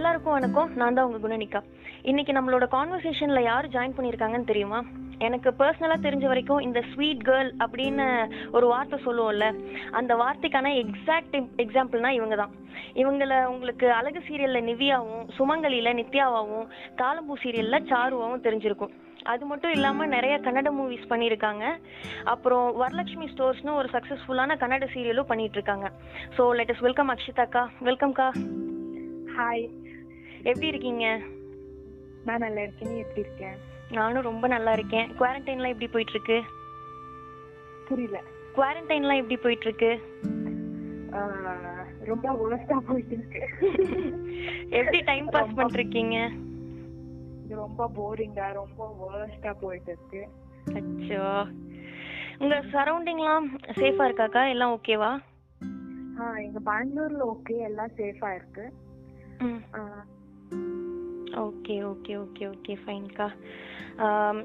எல்லாருக்கும் வணக்கம். நான் தான் உங்க குணனிகா. இன்னைக்கு நம்மளோட கான்வர்சேஷன்ல யார் ஜாயின் பண்ணியிருக்காங்கன்னு தெரியுமா? எனக்கு பர்சனலா தெரிஞ்ச வரைக்கும் இந்த ஸ்வீட் கேர்ள் அப்படின்னு ஒரு வார்த்தை சொல்லுவோம்ல அந்த வார்த்தைக்கான எக்ஸாக்ட் எக்ஸாம்பிள்னா இவங்க தான். இவங்கள உங்களுக்கு அழகு சீரியல்ல நிவியாவும் சுமங்கலியில நித்யாவாவும் தாளம்பூ சீரியல்ல சாருவாவும் தெரிஞ்சிருக்கும். அது மட்டும் இல்லாம நிறைய கன்னட மூவிஸ் பண்ணியிருக்காங்க அப்புறம் வரலட்சுமி ஸ்டோர்ஸ்னு ஒரு சக்சஸ்ஃபுல்லான கன்னட சீரியலும் பண்ணிட்டு இருக்காங்க. ஸோ லெட் இஸ் வெல்கம் அக்ஷிதாக்கா. வெல்கம்க்கா ஹாய் எப்படி இருக்கீங்க? நான் நல்லா இருக்கேன். நீ எப்படி இருக்கேன் நானும் ரொம்ப நல்லா இருக்கேன். குவாரண்டைன்லாம் எப்படி போயிட்டு இருக்கு புரியல குவாரண்டைன்லாம் எப்படி போயிட்டு இருக்கு ரொம்ப வேர்ஸ்டா போயிட்டு இருக்கு எப்படி டைம் பாஸ் பண்ணிருக்கீங்க இது ரொம்ப போரிங்கா ரொம்ப வேர்ஸ்டா போயிட்டு இருக்கு அச்சோ. உங்க சரௌண்டிங்லாம் சேஃபா இருக்காக்கா? எல்லாம் ஓகேவா எங்க பெங்களூர்ல ஓகே எல்லாம் சேஃபா இருக்கு. ஓகே ஓகே ஓகே ஓகே ஃபைன்க்கா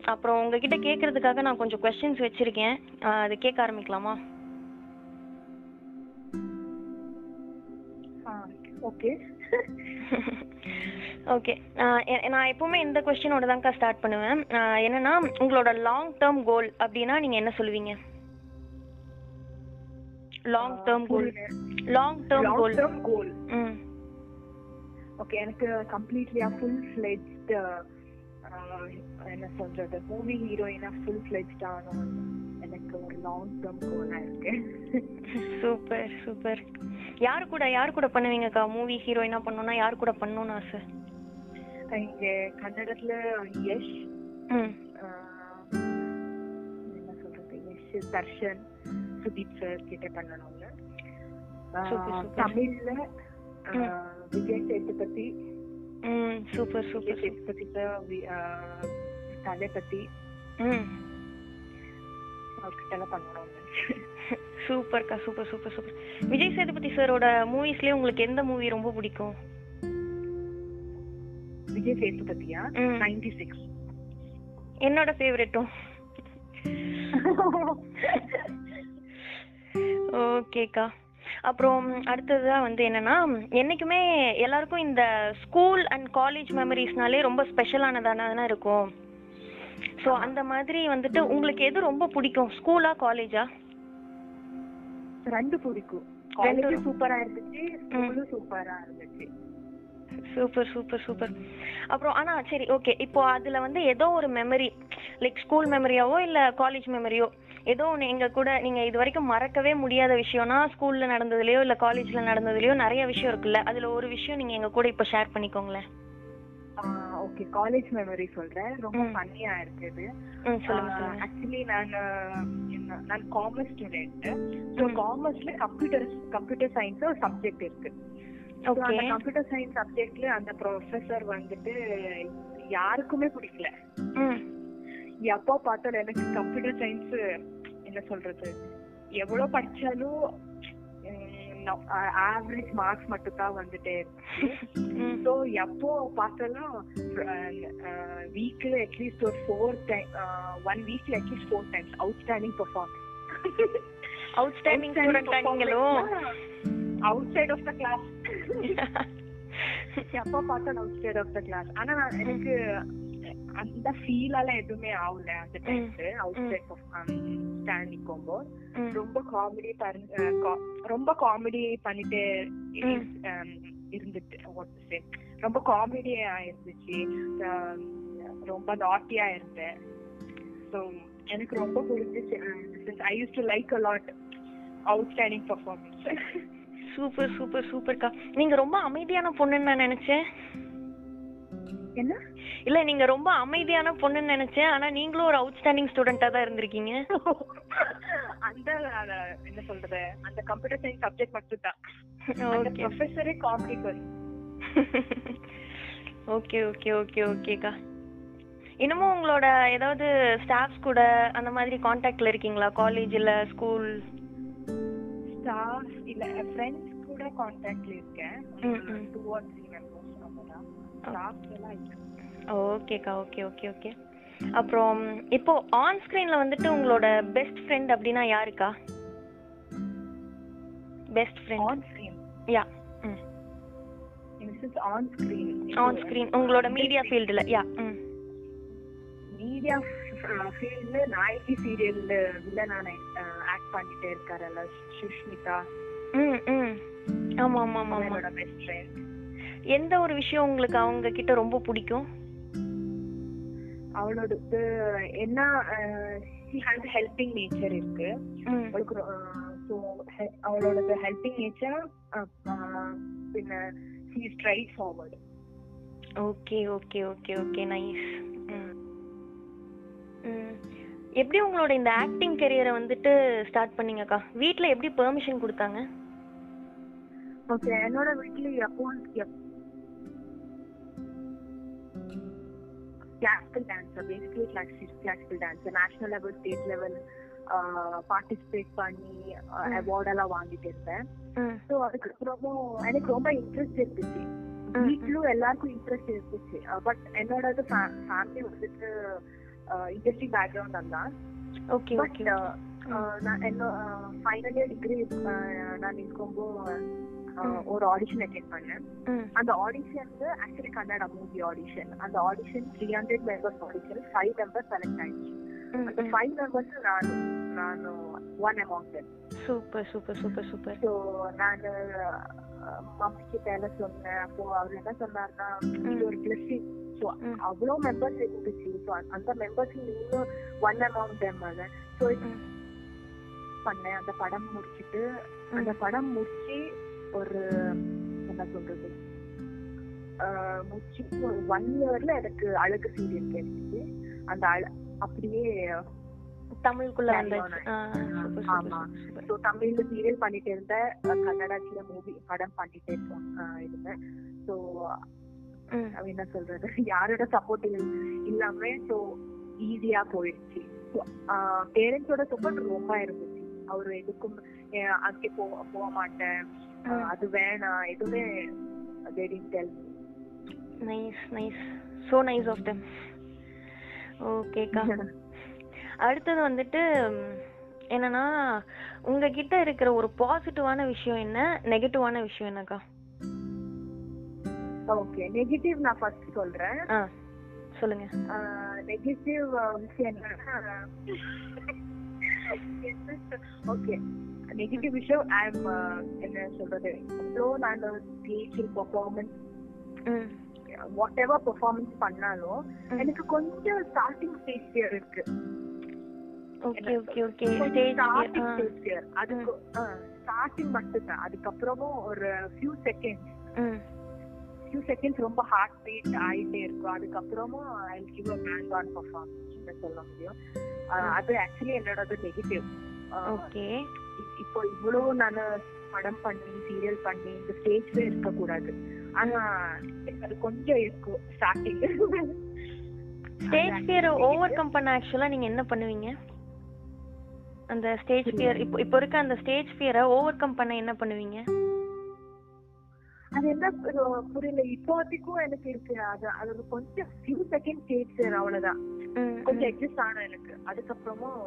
அப்புறம் உங்ககிட்ட கேட்கறதுக்காக நான் கொஞ்சம் கொஸ்டின்ஸ் வச்சிருக்கேன். அது கேட்க ஆரம்பிக்கலாமா? ஓகே ஓகே நான் எப்பவுமே இந்த கொஸ்டினோட தான்க்கா ஸ்டார்ட் பண்ணுவேன். என்னன்னா உங்களோட லாங் டேர்ம் கோல் அப்படின்னா நீங்க என்ன சொல்லுவீங்க? Long term goal long term goal goal hmm. Okay எனக்கு கம்ப்ளீட்லியா ஃபுல் ஃபிளெஜ்ட் என்ன சொல்றது? மூவி ஹீரோயினா ஃபுல் ஃபிளெஜ்ட் ஆகணும் எனக்கு ஒரு லாங் டேர்ம் கோலா இருக்கு. Super super. யாரு கூட யாரு கூட பண்ணுவீங்கக்கா? மூவி ஹீரோயினா பண்ணணும்னா யாரு கூட பண்ணணும்னு ஆசை? இங்க கன்னடத்துல யஷ் என்ன சொல்றது? யஷ் தர்ஷன் சுதீப் சார் கிட்ட பண்ணணும்னு. தமிழ்ல விஜய் சேதுபதி ம் சூப்பர் சூப்பர் ஆஹ் தளபதி அவர்கிட்ட எல்லாம் பண்ணணும்னு சூப்பர்க்கா super super super Vijay Sethupathi சாரோட மூவிஸ்லயே உங்களுக்கு எந்த மூவி ரொம்ப பிடிக்கும்? விஜய் சேதுபதியா. நைன்டி சிக்ஸ் என்னோட ஃபேவரட்டும் ஓகேக்கா. அப்புறம் அடுத்ததா வந்து என்னன்னா என்னைக்குமே எல்லாருக்கும் இந்த ஸ்கூல் அண்ட் காலேஜ் மெமரிஸ்னாலே ரொம்ப ஸ்பெஷலானதான தானே இருக்கும். ஸோ அந்த மாதிரி வந்துட்டு உங்களுக்கு எது ரொம்ப பிடிக்கும்? ஸ்கூலா காலேஜா ரெண்டு பிடிக்கும். சூப்பரா இருந்துச்சு ஸ்கூலும் சூப்பரா இருந்துச்சு. சூப்பர் சூப்பர் சூப்பர் அப்புறம் ஆனா சரி ஓகே இப்போ அதுல வந்து ஏதோ ஒரு மெமரி லைக் ஸ்கூல் மெமரியாவோ இல்ல காலேஜ் மெமரியோ ஏதோ ஒன்று எங்க கூட நீங்க இது வரைக்கும் மறக்கவே முடியாத விஷயம்னா ஸ்கூல்ல நடந்ததுலயோ இல்ல காலேஜ்ல நடந்ததுலயோ நிறைய விஷயம் இருக்குல்ல. அதுல ஒரு விஷயம் நீங்க எங்க கூட இப்போ ஷேர் பண்ணிக்கோங்களேன். ஓகே காலேஜ் மெமரி சொல்றேன். ரொம்ப. ஃபன்னியா இருக்குது. ஆக்சுவலி நான் நான் காமர்ஸ் ஸ்டூடெண்ட் ஸோ. காமர்ஸ்ல கம்ப்யூட்டர் கம்ப்யூட்டர் சயின்ஸ் ஒரு சப்ஜெக்ட் இருக்கு. அந்த கம்ப்யூட்டர் சயின்ஸ் சப்ஜெக்ட்ல அந்த ப்ரொஃபசர் வந்துட்டு யாருக்குமே பிடிக்கல. எப்போ பார்த்தாலும் எனக்கு கம்ப்யூட்டர் சயின்ஸ் என்ன சொல்றது? எவ்வளவு படிச்சாலும் ஆவரேஜ் மார்க்ஸ் மட்டும் தான் வந்துட்டே ஸோ எப்போ பார்த்தாலும் வீக்ல அட்லீஸ்ட் ஒரு ஃபோர் டைம் ஒன் வீக்ல at least four times outstanding performance outstanding outside of the class எப்போ பார்த்தாலும் outside of the class ஆனா எனக்கு அந்த ஃபீலால எதுவுமே ஆகல அந்த டைம்க்கு அவுட் சைட் ஸ்டாண்ட் நிக்கும்போது ம். ரொம்ப காமெடி ரொம்ப காமெடி பண்ணிட்டு இருந்துட்டு. ரொம்ப காமெடியா இருந்துச்சு. ரொம்ப நாட்டியா இருந்தேன். ஸோ எனக்கு ரொம்ப பிடிச்சிச்சு I use to like a lot outstanding performance super super சூப்பர்க்கா. நீங்க ரொம்ப அமைதியான பொண்ணுன்னு நான் நினைச்சேன். என்ன? இல்ல நீங்க ரொம்ப அமைதியான பொண்ணுன்னு நினைச்சேன். ஆனா நீங்களும் ஒரு அவுட்ஸ்டாண்டிங் ஸ்டூடெண்டா தான் இருந்திருக்கீங்க. அந்த என்ன சொல்றது? அந்த கம்ப்யூட்டர் சயின்ஸ் சப்ஜெக்ட் மட்டும் தான். அந்த ப்ரொஃபஸரே காமெடி ஓகே ஓகே ஓகே ஓகேக்கா இன்னமும் உங்களோட ஏதாவது ஸ்டாஃப்ஸ் கூட அந்த மாதிரி காண்டாக்ட்ல இருக்கீங்களா? காலேஜ் இல்ல ஸ்கூல் ஸ்டாஃப் இல்ல ஃப்ரெண்ட்ஸ் கூட கான்டாக்ட்ல இருக்கேன். டூ ஆர் த்ரீ மெம்பர்ஸ் இல்ல ஓகேக்கா ஓகே ஓகே ஓகே. அப்புறம் இப்போ ஆன் ஸ்கிரீன்ல வந்துட்டு உங்களோட பெஸ்ட் ஃப்ரெண்ட் அப்படின்னா யாருக்கா? Best friend on screen yeah on screen on screen உங்களோட மீடியா ஃபீல்டுல யா மீடியா ஃபீல்ட்ல நாயகி சீரியல்ல வில்லனான ஆக்ட் பண்ணிட்டே இருக்காரல்ல சுஷ்மிதா. ம் ம். ஆமா ஆமா ஆமா பெஸ்ட் ஃப்ரெண்ட் எந்த ஒரு விஷயம் உங்களுக்கு அவங்க கிட்ட ரொம்ப பிடிக்கும்? அவளோடது என்ன ஹெல்பிங் நேச்சர் இருக்கு. அவளுக்கு ஸோ அவளோட ஹெல்பிங் நேச்சர் பின்ன she straightforward okay okay okay okay nice எப்படி உங்களோட இந்த ஆக்டிங் கெரியரை வந்துட்டு ஸ்டார்ட் பண்ணீங்கக்கா? வீட்ல எப்படி பெர்மிஷன் கொடுத்தாங்க? ஓகே என்னோட வீட்ல எப்போ classical dancer basically classical dancer national level state level participate பண்ணி அவார்ட் எல்லாம் வாங்கிட்டு இருந்தேன் ம் ஸோ அதுக்கப்புறமும் எனக்கு ரொம்ப இன்ட்ரெஸ்ட் இருந்துச்சு வீட்லயும் எல்லாருக்கும் இன்ட்ரெஸ்ட் இருந்துச்சு பட் என்னோட ஃபேமிலி வந்துட்டு இண்டஸ்ட்ரி பேக்ரவுண்ட் தான் ஓகே பட் ஓகே நான் என்ன ஃபைனல் இயர் டிகிரி நான் இருக்கும்போது ஒரு ஆடிஷன் அட்டென்ட் பண்ணேன். அந்த ஆடிஷன்ல ஆக்சுவலி கன்னடா மூவி ஆடிஷன் அந்த audition three hundred members audition five members select ஆயிடுச்சு. அந்த ஃபைவ் மெம்பர்ஸ் நான் நான் one then super super super super. So நான் மம்மி கிட்ட எல்லாம் சொன்னேன். அப்போ அவர் என்ன சொன்னாருன்னா இது ஒரு பிளஸிங் ஸோ. அவ்வளோ மெம்பர்ஸ் இருந்துச்சு. ஸோ அந்த மெம்பர்ஸ் நீங்களும் ஒன் அமௌண்ட் தேம்பாங்க ஸோ ம். பண்ணேன். அந்த படம் முடிச்சிட்டு அந்த படம் முடிச்சு ஒரு என்ன சொல்றது? ஒரு ஒன் இயர்ல எனக்கு அழகு சீரியல் கிடைச்சிச்சு அந்த அழ அப்படியே தமிழுக்குள்ள ஆமா. ஸோ தமிழ்ல சீரியல் பண்ணிட்டு இருந்தேன் கன்னடாச்சில மூவி படம் பண்ணிட்டே இருக்கோம் இருந்தேன் அவன் என்ன சொல்றது? யாரோட சப்போர்ட் இல்லாம ஸோ ஈஸியா போயிடுச்சு. பேரண்ட்ஸோட சப்போர்ட் ரொம்ப இருந்துச்சு. அவரு எதுக்கும் அஹ் அங்கே போ போக மாட்டேன். அது வேணாம் எதுவுமே tell nice nice so nice of them ஓகேக்கா அடுத்தது வந்துட்டு என்னன்னா உங்ககிட்ட இருக்கிற ஒரு பாசிட்டிவான விஷயம் என்ன? நெகட்டிவான விஷயம் என்னக்கா? ஓகே நெகட்டிவ் நான் ஃபர்ஸ்ட் சொல்றேன். சொல்லுங்க. நெகட்டிவ் விஷயம் என்னன்னா ஓகே நெகட்டிவ் விஷயம் ஐ எம் என்ன சொல்றது எவ்வளோ நான் ஸ்டேஜில் பர்ஃபார்மன்ஸ் வாட் எவர் பெர்ஃபார்மன்ஸ் பண்ணாலும். எனக்கு கொஞ்சம் ஸ்டார்டிங் ஸ்டேஜ் ஃபியர் இருக்கு. ஸ்டார்டிங் மட்டும் தான் அதுக்கப்புறமும் ஒரு ஃபியூ செகண்ட்ஸ் ஃபியூ செகண்ட்ஸ் ரொம்ப ஹார்ட் பீட் ஆயிட்டே இருக்கும். அதுக்கப்புறமும் I give a bang on performance சொல்ல முடியும். அது ஆக்சுவலி என்னோட நெகட்டிவ் ஓகே இப்போ இவ்வளவு நான் படம் பண்ணி சீரியல் பண்ணி இந்த ஸ்டேஜ்ல இருக்க கூடாது ஆனா அது கொஞ்சம் இருக்கும் ஸ்டார்டிங் ஸ்டேஜ் ஃபியரை ஓவர் கம் பண்ண ஆக்சுவலா நீங்க என்ன பண்ணுவீங்க? அந்த ஸ்டேஜ் ஃபியர் இப்போ இப்போ இருக்க அந்த ஸ்டேஜ் ஃபியரை ஓவர் கம் பண்ண என்ன பண்ணுவீங்க? அது என்ன புரியல. இப்போதைக்கும் எனக்கு இருக்கு. அது அது கொஞ்சம் ஃபியூ செகண்ட் ஸ்டேஜ் அவ்வளவுதான். ம் கொஞ்சம் எக்ஸிஸ்ட் ஆன எனக்கு. அதுக்கப்புறமும்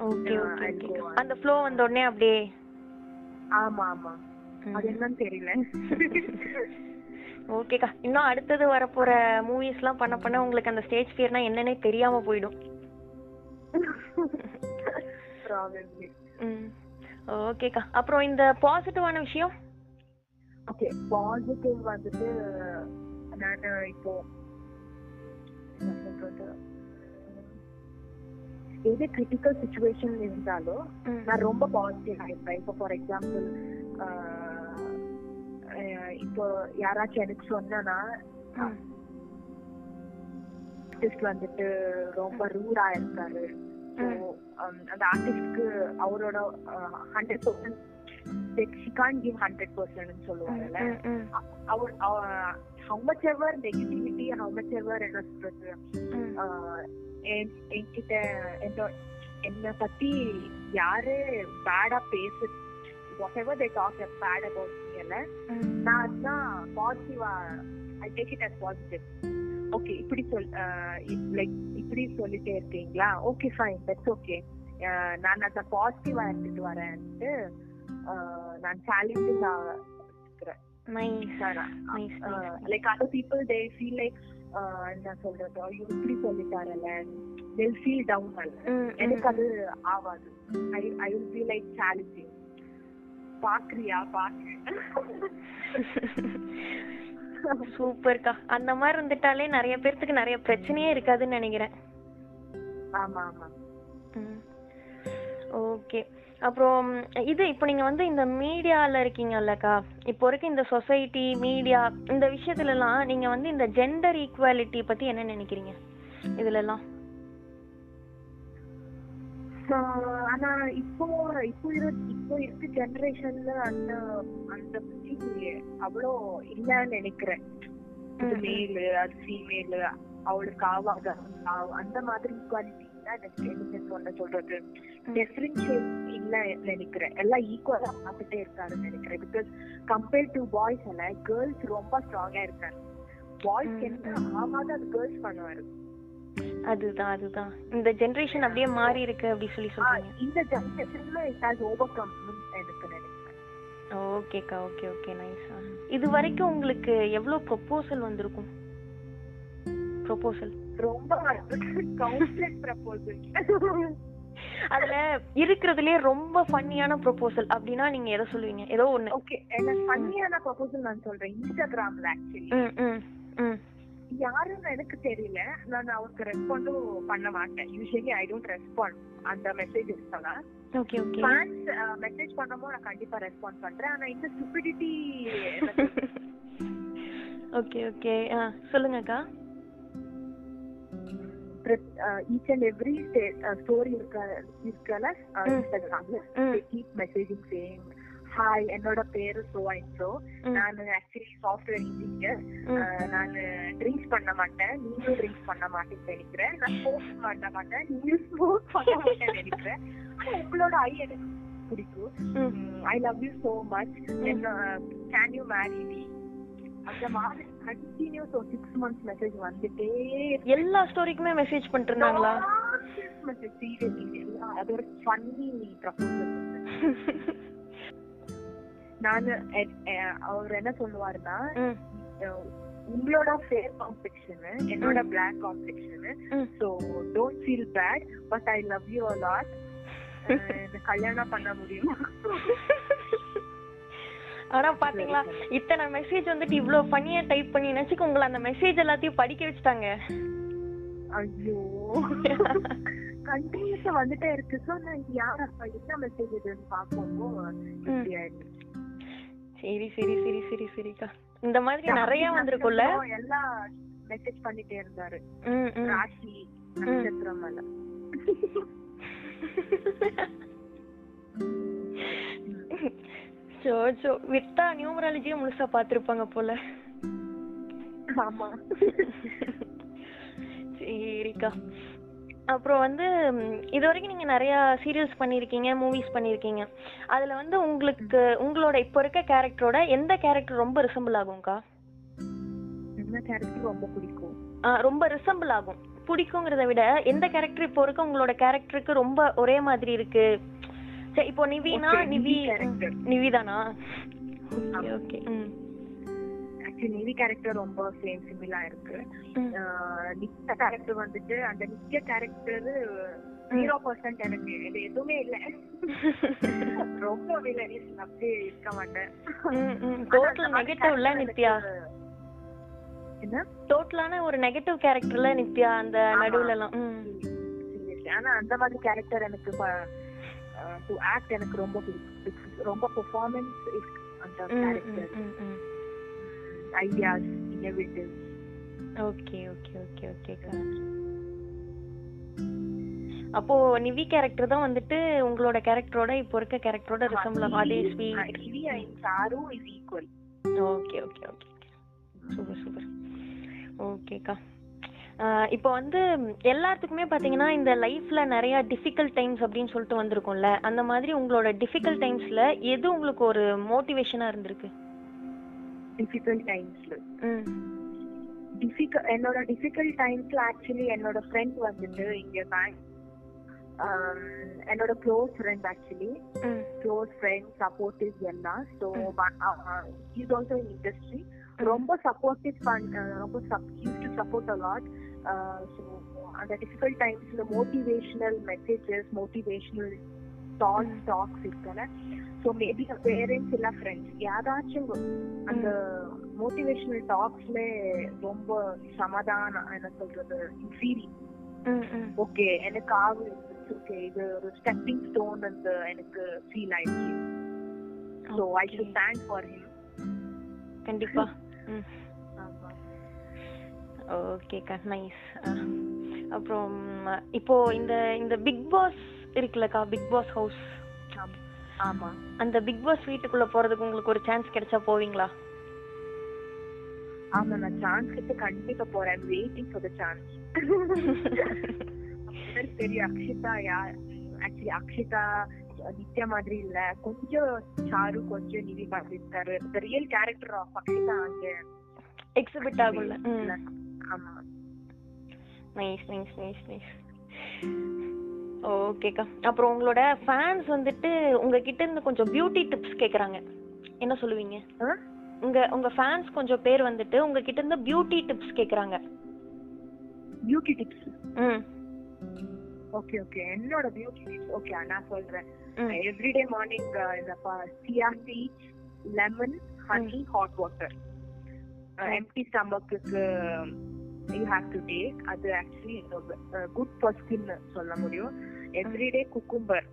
ஓகே ஓகே. அந்த ஃப்ளோ வந்த உடனே அப்படியே ஆமா ஆமா. அது என்னன்னு தெரியல. ஓகேக்கா இன்னும் அடுத்தது வரப்போற மூவிஸ்லாம் பண்ண பண்ண உங்களுக்கு அந்த ஸ்டேஜ் ஃபியர்னா என்னன்னே தெரியாம போயிடும். ஓகேக்கா அப்புறம் இந்த பாசிட்டிவான விஷயம்? ஓகே பாசிட்டிவ் வந்துட்டு நான் இப்போ எது கிரிட்டிக்கல் சுச்சுவேஷன் இருந்தாலும் நான் ரொம்ப பாசிட்டிவ் ஆயிருப்பேன் இப்போ ஃபார் எக்ஸாம்பிள் இப்போ யாராச்சும் எனக்கு சொன்னா ஆர்டிஸ்ட் வந்துட்டு ரொம்ப ரூடா இருக்காரு. அந்த ஆர்டிஸ்ட்க்கு அவரோட hundred percent she can give hundred percent சொல்லுவாங்கல்ல. ம், ம், அவர் how much ever negativity how much ever என்ன சொல்றது என்கிட்ட என்ன பத்தி யாரு பேடா பேசு whatever they talk bad about me. நான் அதுதான் பாசிட்டிவா I take it as positive okay இப்படி சொல் லைக் இப்படி சொல்லிட்டே இருக்கீங்களா? ஓகே ஃபைன் தட்ஸ் ஓகே நான் அதை பாசிட்டிவா எடுத்துட்டு வரேன்ட்டு நான் சேலஞ்சிங் இருக்கிறேன். Like other people they feel like என்ன சொல்றது ஐயோ இப்படி சொல்லிட்டாரல தே ஃபீல் டவுன் எனக்கு அது ஆகாது. I I will be like challenging பாக்குறியா பாக்கு சூப்பர்க்கா அந்த மாதிரி இருந்துட்டாலே நிறைய பேர்த்துக்கு நிறைய பிரச்சனையே இருக்காதுன்னு நினைக்கிறேன். ஆமா ஆமா. ஓகே அப்புறம் இது இப்போ நீங்க வந்து இந்த மீடியால இருக்கீங்கல்லக்கா இப்போ இருக்க இந்த சொசைட்டி மீடியா இந்த விஷயத்துல எல்லாம் நீங்க வந்து இந்த ஜெண்டர் ஈக்குவாலிட்டி பத்தி என்ன நினைக்கிறீங்க? இதுல எல்லாம் ஆஹ் ஆனா இப்போ இப்போ இப்போ இருக்க ஜெனரேஷன்ல அந்த அந்த பத்தி அவ்வளோ இல்லன்னு நினைக்கிறேன். ம். மேலு அது ஃபீமேலு அவளுக்கு ஆவாத. ஆவ- அந்த மாதிரி ஈக்குவாலிட்டி எனக்கு சொல்றது. டிஃபரன்ஷியேட் இல்ல நினைக்கிறேன். எல்லாம் ஈக்குவலா பார்த்துட்டே இருக்காருன்னு நினைக்கிறேன். பிகாஸ் கம்பேர்ட் டு பாய்ஸ் எல்லாம் கேர்ள்ஸ் ரொம்ப ஸ்ட்ராங்கா இருக்காரு பாய்ஸ் என்ன ஆகாத அது கேர்ள்ஸ் பண்ணுவாரு. அதுதான் அதுதான். இந்த ஜெனரேஷன் அப்படியே மாறி இருக்கு அப்படி சொல்லி சொல்றீங்க. இந்த ஜெனரேஷன்ல இட் ஹாஸ் ஓவர் கம் எனக்கு ஓகேக்கா ஓகே ஓகே நைஸ் இது வரைக்கும் உங்களுக்கு எவ்வளவு ப்ரொபோசல் வந்திருக்கும்? ப்ரொபோசல் ரொம்ப கவுன்சிலிங் ப்ரப்போசல் அதுல இருக்கிறதுலயே ரொம்ப ஃபன்னியான ப்ரொபோசல் அப்படின்னா நீங்க எதை சொல்லுவீங்க? ஏதோ ஒண்ணு. ஓகே என்ன ஃபன்னியான ப்ரப்போசல் நான் சொல்றேன். இன்ஸ்டாகிராம்ல ஆக்சுவலி யாருன்னு எனக்கு தெரியல. நான் அவருக்கு ரெஸ்பாண்டும் பண்ண மாட்டேன். யூஸ்வலி ஐ டோன்ட் ரெஸ்பாண்ட் அந்த மெசேஜ் இருக்கலாம் ஓகே ஓகே ஃபேன்ஸ் மெசேஜ் பண்ணமோ நான் கண்டிப்பா ரெஸ்பாண்ட் பண்றேன். ஆனா இந்த ஸ்டூபிடிட்டி ஓகே ஓகே சொல்லுங்கக்கா ஈச் அண்ட் எவ்ரி ஸ்டோரி இருக்க இருக்கல. இன்ஸ்டாகிராம்ல கீப் மெசேஜிங் சேம் ஹாய் என்னோட பேரு சோ அண்ட் சோ நான் ஆக்சுவலி சாஃப்ட்வேர் இன்ஜினியர். நான் ட்ரிங்க்ஸ் பண்ண மாட்டேன். நீங்களும் ட்ரிங்க்ஸ் பண்ண மாட்டேன்னு நினைக்கிறேன். நான் ஸ்மோக் பண்ண மாட்டேன். நீங்களும் ஸ்மோக் பண்ண மாட்டேன்னு நினைக்கிறேன். ஆனா உங்களோட ஐ எனக்கு பிடிக்கும். I love you so much can you marry me அந்த மாதிரி கண்டினியூஸ் ஒரு சிக்ஸ் மந்த்ஸ் மெசேஜ் வந்துட்டே எல்லா ஸ்டோரிக்குமே மெசேஜ் பண்ணிட்டு இருந்தாங்களா மெசேஜ் சீரியஸ்லி அது ஒரு ஃபன்னி ப்ரப்போசல் நான் அவர் என்ன சொல்லுவாருன்னா உங்களோட ஃபேர் காம்ப்ளெக்ஷன் என்னோட black complexion. So don't feel bad but I love you a lot கல்யாணம் பண்ண முடியுமா? ஆனா பாத்தீங்களா இத்தனை மெசேஜ் வந்துட்டு இவ்வளவு ஃபன்னியா டைப் பண்ணி நினைச்சுக்க உங்களை அந்த மெசேஜ் எல்லாத்தையும் படிக்க வச்சுட்டாங்க. ஐயோ. கண்டினியூஸா வந்துட்டே இருக்கு. ஸோ நான் யார் அப்பா என்ன மெசேஜ் இதுன்னு ஆயிடுச்சு. சரி சரி சரி சரி சரிக்கா. இந்த மாதிரி நிறைய வந்திருக்கும்ல? எல்லாம் மெசேஜ் பண்ணிட்டே இருந்தாரு. ராசி நட்சத்திரம் எல்லாம் சோ சோ விட்டா நியூமராலஜியே முழுசா பாத்திருப்பாங்க போல. ஆமா. சரிக்கா. அப்புறம் வந்து இது வரைக்கும் நீங்க நிறைய சீரியல்ஸ் பண்ணிருக்கீங்க மூவிஸ் பண்ணிருக்கீங்க. அதுல வந்து உங்களுக்கு உங்களோட இப்போ இருக்க கேரக்டரோட எந்த கேரக்டர் ரொம்ப ரிசம்பிள் ஆகும்க்கா? என்ன கேரக்டர் ரொம்ப பிடிக்கும்? ரொம்ப ரிசம்பிள் ஆகும். பிடிக்குங்கிறத விட எந்த கேரக்டர் இப்போ இருக்க உங்களோட கேரக்டருக்கு ரொம்ப ஒரே மாதிரி இருக்கு? சரி இப்போ நிவினா நிவி. நிவிதானா ஓகே நிவி கேரக்டர் ரொம்ப சேம் சிமிலா இருக்கு. நித்யா கேரக்டர் வந்துட்டு அந்த நித்யா கேரக்டர் ஜீரோ பர்சன்ட் எனக்கு இது எதுவுமே இல்ல. ரொம்ப வில்லனிஸ் அப்படியே இருக்க மாட்டேன். டோட்டல் நெகட்டிவ்ல நித்யா? என்ன? டோட்டலான ஒரு நெகட்டிவ் கேரக்டர்ல நித்யா அந்த. நடுவுல எல்லாம். ஆனா அந்த மாதிரி கேரக்டர் எனக்கு டு ஆக்ட் எனக்கு ரொம்ப பிடிக்கும். ரொம்ப பெர்ஃபார்மன்ஸ் அந்த ம், ம், character. Ideas innovative okay okay okay ஓகேக்கா அப்போ நிவி கேரக்டர் தான் வந்துட்டு உங்களோட கேரக்டரோட இப்போ இருக்க கேரக்டரோட ஆகும் அதே sweet Nivi and Charu is equal okay okay okay. Super super. ஓகேக்கா இப்போ வந்து எல்லாத்துக்குமே பாத்தீங்கன்னா இந்த லைஃப்ல நிறைய டிஃபிகல்ட் டைம்ஸ் அப்படின்னு சொல்லிட்டு வந்திருக்கும்ல. அந்த மாதிரி உங்களோட டிஃபிகல்ட் டைம்ஸ்ல எது உங்களுக்கு ஒரு மோட்டிவேஷனா இருந்திருக்கு? டிஃபிகல்ட் டைம்ஸ்ல டிஃபிகல் என்னோட டிஃபிகல்ட் டைம்ஸ்ல ஆக்சுவலி என்னோட ஃப்ரெண்ட் வந்துட்டு இங்க பேங்க் என்னோட close friend actually close friend supportive எல்லாம். So is also in industry ரொம்ப சப்போர்ட்டிவ் ரொம்ப use to support a lot so அந்த டிஃபிகல்ட் டைம்ஸ்ல motivational messages motivational thoughts talks இருக்குல்ல ஸோ மேபி பேரண்ட்ஸ் இல்ல ஃப்ரெண்ட்ஸ் யாராச்சும் அந்த மோட்டிவேஷனல் டாக்ஸ்ல ரொம்ப சமாதானம் என்ன சொல்றது ஃபீல் ம் ம் ஓகே எனக்கு ஆகுது ஓகே இது ஒரு ஸ்டெப்பிங் ஸ்டோன் அந்த எனக்கு ஃபீல் ஆயிடுச்சு so I Okay. Should thank for him கண்டிப்பா ம் ஆமா ஓகேக்கா நைஸ் அப்புறம் இப்போ இந்த இந்த பிக் பாஸ் இருக்குல்லக்கா பிக் பாஸ் ஹவுஸ் ஆமா. அந்த பிக் பாஸ் வீட்டுக்குள்ள போறதுக்கு உங்களுக்கு ஒரு சான்ஸ் கிடைச்சா போவீங்களா? ஆமா நான் சான்ஸ் கிட்ட கண்டிப்பா போறேன். வெயிட்டிங் ஃபார் த சான்ஸ் தெரியும் அக்ஷிதா யார் ஆக்சுவலி அக்ஷிதா நித்யா மாதிரி இல்ல. கொஞ்சம் சாரு கொஞ்சம் நிவி மாதிரி இருக்காரு. ரியல் கேரக்டர் ஆஃப் அக்ஷிதா அங்க எக்ஸிபிட் ஆகும்ல. ஆமா. நைஸ் நைஸ் நைஸ் நைஸ் ஓகேக்கா அப்புறம் உங்களோட ஃபேன்ஸ் வந்துட்டு உங்ககிட்ட இருந்து கொஞ்சம் பியூட்டி டிப்ஸ் கேக்குறாங்க. என்ன சொல்லுவீங்க? உங்க உங்க ஃபேன்ஸ் கொஞ்சம் பேர் வந்துட்டு உங்ககிட்ட இருந்து பியூட்டி டிப்ஸ் கேக்குறாங்க. Beauty tips hmm. Okay okay என்னோட பியூட்டி டிப்ஸ் ஓகே நான் சொல்றேன். எவ்ரிடே மார்னிங் இந்த chia seed lemon honey hot water empty ஸ்டமக்கு you have to take அது ஆக்சுவலி குட் ஃபார் ஸ்கின் சொல்ல முடியும். Everyday cucumber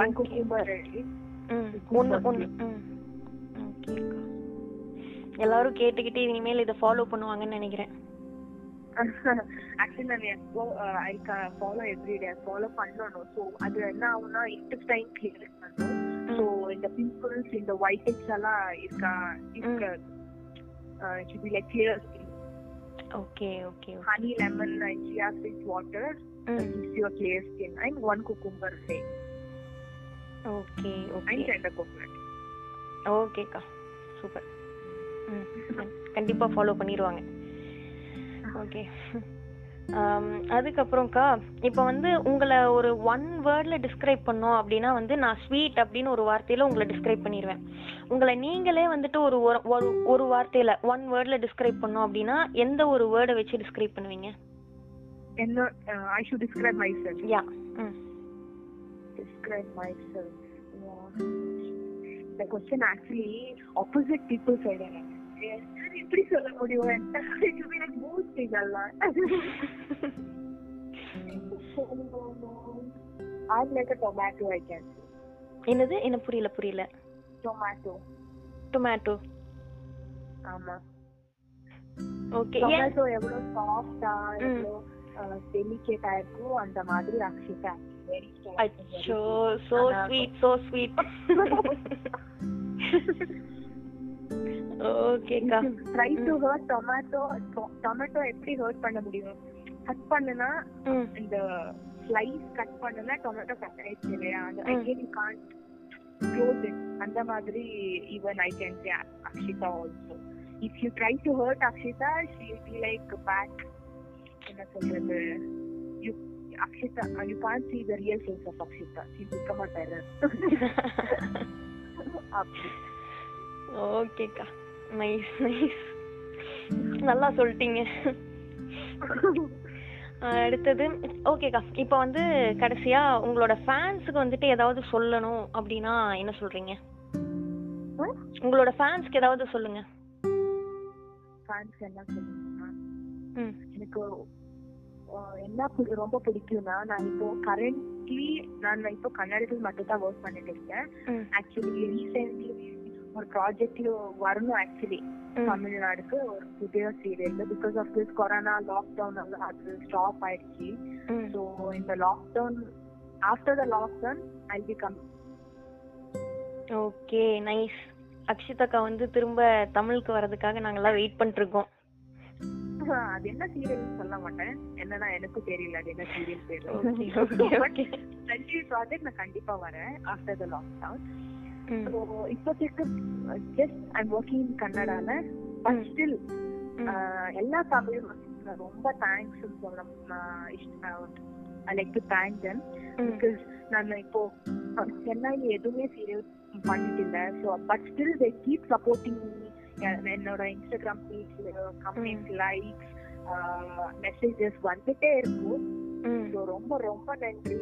one. குக்கும்பர் எல்லாரும் கேட்டுக்கிட்டு இனிமேல் இதை ஃபாலோ பண்ணுவாங்கன்னு நினைக்கிறேன். ஆக்சுவலி நான் எப்போ ஐ ஃபாலோ எவ்ரிடே ஃபாலோ பண்ணணும். ஸோ அது என்ன ஆகும்னா இன்டெஸ்டைன் கிளியர் பண்ணும் ஸோ இந்த பிம்பிள்ஸ் இந்த ஒயிட் எல்லாம் இருக்கா இருக்காது. Should be okay okay Honey, lemon, and chia seeds water ம் gives you a clear skin. And one cucumber say. Okay okay And tender coconut. ஓகேக்கா சூப்பர் ம் கண்டிப்பா ஃபாலோ பண்ணிடுவாங்க ஓகே அதுக்கப்புறம்க்கா இப்போ வந்து உங்களை ஒரு ஒன் வேர்ட்ல டிஸ்கிரைப் பண்ணோம் அப்படின்னா வந்து நான் ஸ்வீட் அப்படின்னு ஒரு வார்த்தையில உங்களை டிஸ்கிரைப் பண்ணிடுவேன் உங்களை நீங்களே வந்துட்டு ஒரு ஒரு- ஒரு வார்த்தையில ஒன் வேர்ட்ல டிஸ்கிரைப் பண்ணோம் அப்படின்னா எந்த ஒரு வேர்டை வச்சு டிஸ்கிரைப் பண்ணுவீங்க And uh, I should describe myself. யா ம் Describe myself. Yeah. The question actually opposite people எப்படி சொல்ல முடியும்? a tomato, I can say. என்னது? என்ன புரியல புரியல. Tomato. டொமேட்டோ ஆமா. ஓகே டொமேட்டோ எவ்வளவு சாஃப்டா ம். எவ்வளவு டெலிகேட்டா இருக்கோ அந்த மாதிரி அக்ஷிதா வெரி அச்சோ சோ ஸ்வீட் சோ ஸ்வீட் ஓகேக்கா. Try to hurt tomato tomato எப்படி ஹர்ட் பண்ண முடியும்? கட் பண்ணுனா இந்த ஸ்லைஸ் கட் பண்ணுனா டொமேட்டோ கட் ஆயிடுச்சு இல்லையா? அந்த. அகைன் காண்ட் க்ளோஸ் இட் அந்த மாதிரி even I can say Akshita also if you try to hurt Akshita she be like back என்ன சொல்றது? You Akshita you can see the real face of Akshita. Become a terror. அப்படி. ஓகேக்கா. Nice nice நல்லா சொல்லிட்டீங்க. அடுத்தது ஓகேக்கா இப்போ வந்து கடைசியா உங்களோட ஃபேன்ஸுக்கு வந்துட்டு ஏதாவது சொல்லணும் அப்படின்னா என்ன சொல்றீங்க? உங்களோட ஃபேன்ஸ்க்கு ஏதாவது சொல்லுங்க. ஃபேன்ஸ் என்ன சொல்லுங்கன்னா ம். எனக்கு என்ன ரொம்ப பிடிக்கும்னா நான் இப்போ கரண்ட்லி நான் இப்போ கன்னடத்தில் மட்டும் தான் ஒர்க் பண்ணிட்டு இருக்கேன். ஆக்சுவலி ரீசென்ட்லி ஒரு ப்ராஜெக்ட்ல வரணும் ஆக்சுவலி தமிழ்நாடுக்கு ஒரு புதிய serial because of this corona lockdown அது ஸ்டாப் ஆயிடுச்சு. ஸோ இந்த lockdown after the lockdown I become okay nice அக்ஷிதாக்கா வந்து திரும்ப தமிழுக்கு வர்றதுக்காக நாங்கெல்லாம் வெயிட் பண்ணிட்டு இருக்கோம் அது என்ன சீரியல் சொல்ல மாட்டேன். என்னன்னா எனக்கு தெரியல அது என்ன சீரியல் பேரு ப்ராஜெக்ட் நான் கண்டிப்பா வரேன் ஆஃப்டர் த லாக்டவுன் இப்போதைக்கு ஜஸ்ட் ஐம் ஒர்க்கிங் இன் கன்னடால பட் ஸ்டில் எல்லா தமிழ் ரொம்ப தேங்க்ஸ் சொல்ல நான் I like to thank them because நான் இப்போ சென்னை எதுவுமே சீரியஸ் பண்ணிட்டு இல்லை so but still they keep supporting என்னோட இன்ஸ்டாகிராம் பேஜ்ல கமெண்ட் லைக்ஸ் மெசேஜஸ் வந்துட்டே இருக்கும். ஸோ ரொம்ப ரொம்ப நன்றி.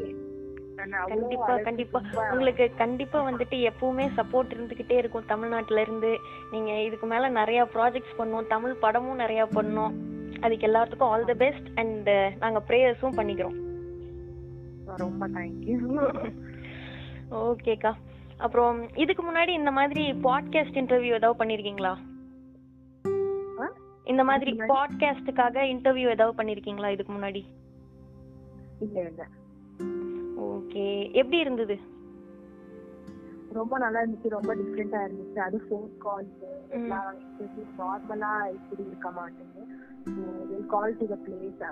கண்டிப்பா கண்டிப்பா. உங்களுக்கு கண்டிப்பா வந்துட்டு எப்பவுமே சப்போர்ட் இருந்துகிட்டே இருக்கும் தமிழ்நாட்டுல இருந்து. நீங்க இதுக்கு மேல நிறைய ப்ராஜெக்ட்ஸ் பண்ணோம் தமிழ் படமும் நிறைய பண்ணோம். அதுக்கு எல்லாத்துக்கும் ஆல் தி பெஸ்ட் அண்ட் நாங்க ப்ரேயர்ஸும் பண்ணிக்கிறோம். ரொம்ப தேங்க்யூ ஓகேக்கா அப்புறம் இதுக்கு முன்னாடி இந்த மாதிரி பாட்காஸ்ட் இன்டர்வியூ ஏதாவது பண்ணிருக்கீங்களா? இந்த மாதிரி? பாட்காஸ்டுக்காக இன்டர்வியூ ஏதாவது பண்ணிருக்கீங்களா இதுக்கு முன்னாடி? இல்ல இல்ல. ஓகே. எப்படி இருந்தது? ரொம்ப நல்லா இருந்துச்சு. ரொம்ப டிஃப்ரெண்டா இருந்துச்சு. அது ஃபோன் கால். நார்மலா இப்படி இருக்க மாட்டேங்குது கால் டு த பிளேஸ்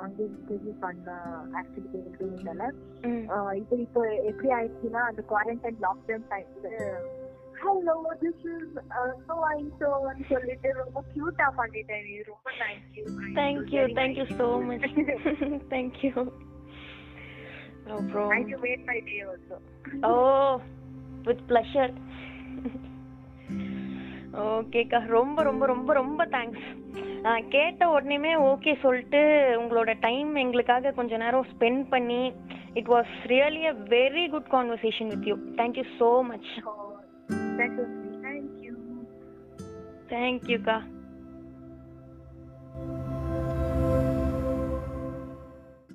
அங்க இன்டர்வியூ பண்ண ஆக்டிவிட்டி இருந்ததுனால ம். இப்போ இப்போ எப்படி ஆயிடுச்சுன்னா அந்த குவாரண்டைன் லாக்டவுன் டைம்ல hello this is so I சோன்னு சொல்லிட்டு ரொம்ப கியூட்டா பண்ணிட்டேன் ரொம்ப thank you thank you thank you so much thank you day also oh with pleasure ஓகேக்கா ரொம்ப ரொம்ப ரொம்ப ரொம்ப தேங்க்ஸ் கேட்ட உடனேமே ஓகே சொல்லிட்டு உங்களோட டைம் எங்களுக்காக கொஞ்ச நேரம் ஸ்பெண்ட் பண்ணி it was really a very good conversation with you thank you so much thank you thank you தேங்க்யூக்கா